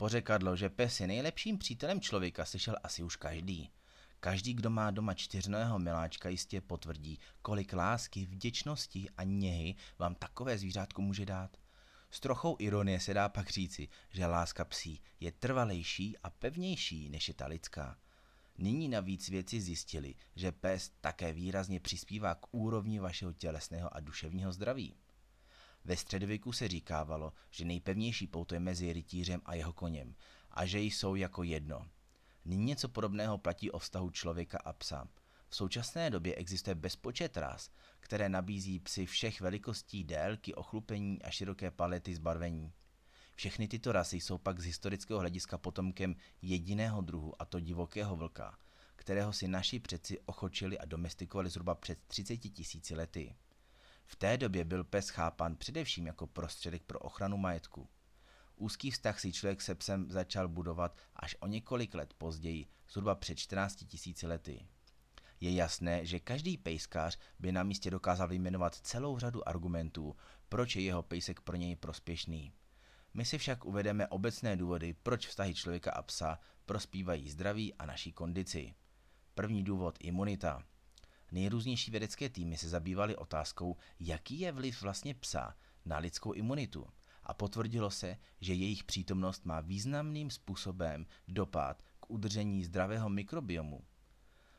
Pořekadlo, že pes je nejlepším přítelem člověka, slyšel asi už každý. Každý, kdo má doma čtyřného miláčka, jistě potvrdí, kolik lásky, vděčnosti a něhy vám takové zvířátko může dát. S trochou ironie se dá pak říci, že láska psí je trvalejší a pevnější než je ta lidská. Nyní navíc věci zjistili, že pes také výrazně přispívá k úrovni vašeho tělesného a duševního zdraví. Ve středověku se říkávalo, že nejpevnější pouto je mezi rytířem a jeho koněm a že jsou jako jedno. Nyní něco podobného platí o vztahu člověka a psa. V současné době existuje bezpočet ras, které nabízí psy všech velikostí, délky, ochlupení a široké palety zbarvení. Všechny tyto rasy jsou pak z historického hlediska potomkem jediného druhu, a to divokého vlka, kterého si naši předci ochočili a domestikovali zhruba před 30 tisíci lety. V té době byl pes chápan především jako prostředek pro ochranu majetku. Úzký vztah si člověk se psem začal budovat až o několik let později, zhruba před 14 tisíci lety. Je jasné, že každý pejskář by na místě dokázal vyjmenovat celou řadu argumentů, proč je jeho pejsek pro něj prospěšný. My si však uvedeme obecné důvody, proč vztahy člověka a psa prospívají zdraví a naší kondici. První důvod imunita. Nejrůznější vědecké týmy se zabývaly otázkou, jaký je vliv vlastně psa na lidskou imunitu a potvrdilo se, že jejich přítomnost má významným způsobem dopad k udržení zdravého mikrobiomu.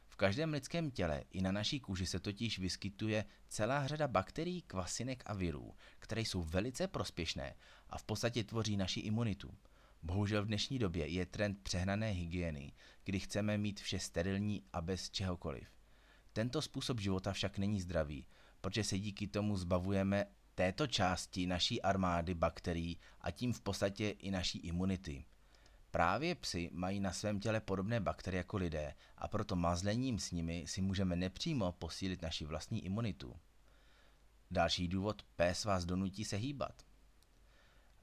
V každém lidském těle i na naší kůži se totiž vyskytuje celá řada bakterií, kvasinek a virů, které jsou velice prospěšné a v podstatě tvoří naši imunitu. Bohužel v dnešní době je trend přehnané hygieny, kdy chceme mít vše sterilní a bez čehokoliv. Tento způsob života však není zdravý, protože se díky tomu zbavujeme této části naší armády bakterií a tím v podstatě i naší imunity. Právě psy mají na svém těle podobné bakterie jako lidé a proto mazlením s nimi si můžeme nepřímo posílit naši vlastní imunitu. Další důvod, pes vás donutí se hýbat.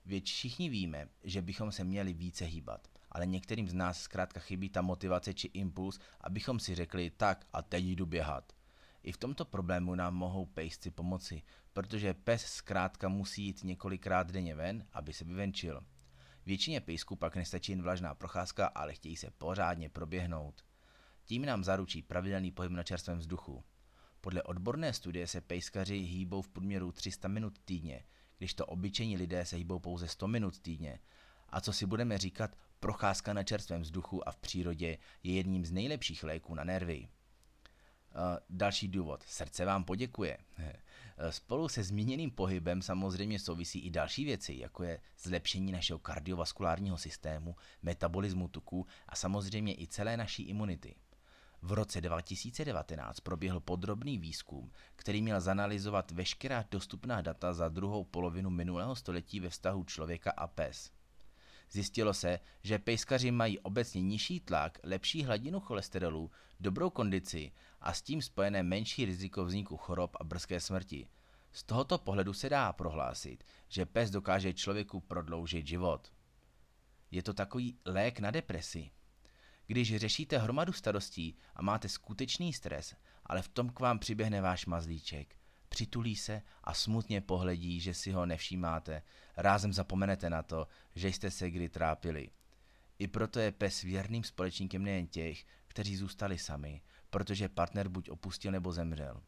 Věď všichni víme, že bychom se měli více hýbat, ale některým z nás zkrátka chybí ta motivace či impuls, abychom si řekli tak a teď jdu běhat. I v tomto problému nám mohou pejsci pomoci, protože pes zkrátka musí jít několikrát denně ven, aby se vyvenčil. Většině pejsků pak nestačí jen vlažná procházka, ale chtějí se pořádně proběhnout. Tím nám zaručí pravidelný pohyb na čerstvém vzduchu. Podle odborné studie se pejskaři hýbou v průměru 300 minut týdně, když to obyčejní lidé se hýbou pouze 100 minut týdně. A co si budeme říkat, procházka na čerstvém vzduchu a v přírodě je jedním z nejlepších léků na nervy. Uh, další důvod. Srdce vám poděkuje. Spolu se zmíněným pohybem samozřejmě souvisí i další věci, jako je zlepšení našeho kardiovaskulárního systému, metabolismu tuku a samozřejmě i celé naší imunity. V roce 2019 proběhl podrobný výzkum, který měl zanalizovat veškerá dostupná data za druhou polovinu minulého století ve vztahu člověka a pes. Zjistilo se, že pejskaři mají obecně nižší tlak, lepší hladinu cholesterolu, dobrou kondici a s tím spojené menší riziko vzniku chorob a brzké smrti. Z tohoto pohledu se dá prohlásit, že pes dokáže člověku prodloužit život. Je to takový lék na depresi. Když řešíte hromadu starostí a máte skutečný stres, ale v tom k vám přiběhne váš mazlíček, přitulí se a smutně pohledí, že si ho nevšímáte. Rázem zapomenete na to, že jste se kdy trápili. I proto je pes věrným společníkem nejen těch, kteří zůstali sami, protože partner buď opustil nebo zemřel.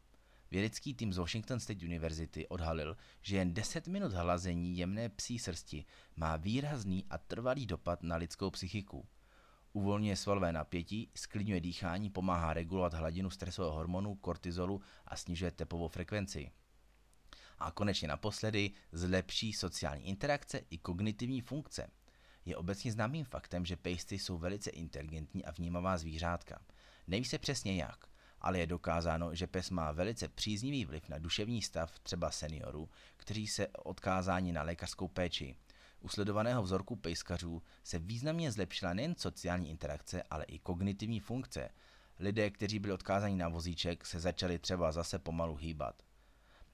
Vědecký tým z Washington State University odhalil, že jen 10 minut hlazení jemné psí srsti má výrazný a trvalý dopad na lidskou psychiku. Uvolňuje svalové napětí, sklidňuje dýchání, pomáhá regulovat hladinu stresového hormonu, kortizolu a snižuje tepovou frekvenci. A konečně naposledy zlepší sociální interakce i kognitivní funkce. Je obecně známým faktem, že pejsci jsou velice inteligentní a vnímavá zvířátka. Neví se přesně jak, ale je dokázáno, že pes má velice příznivý vliv na duševní stav třeba seniorů, kteří se odkázáni na lékařskou péči. U sledovaného vzorku pejskařů se významně zlepšila nejen sociální interakce, ale i kognitivní funkce. Lidé, kteří byli odkázáni na vozíček, se začali třeba zase pomalu hýbat.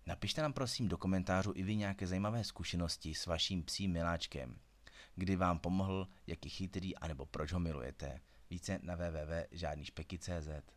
Napište nám prosím do komentářů i vy nějaké zajímavé zkušenosti s vaším psím miláčkem. Kdy vám pomohl, jak je chytrý, anebo proč ho milujete. Více na www.žádnýšpeky.cz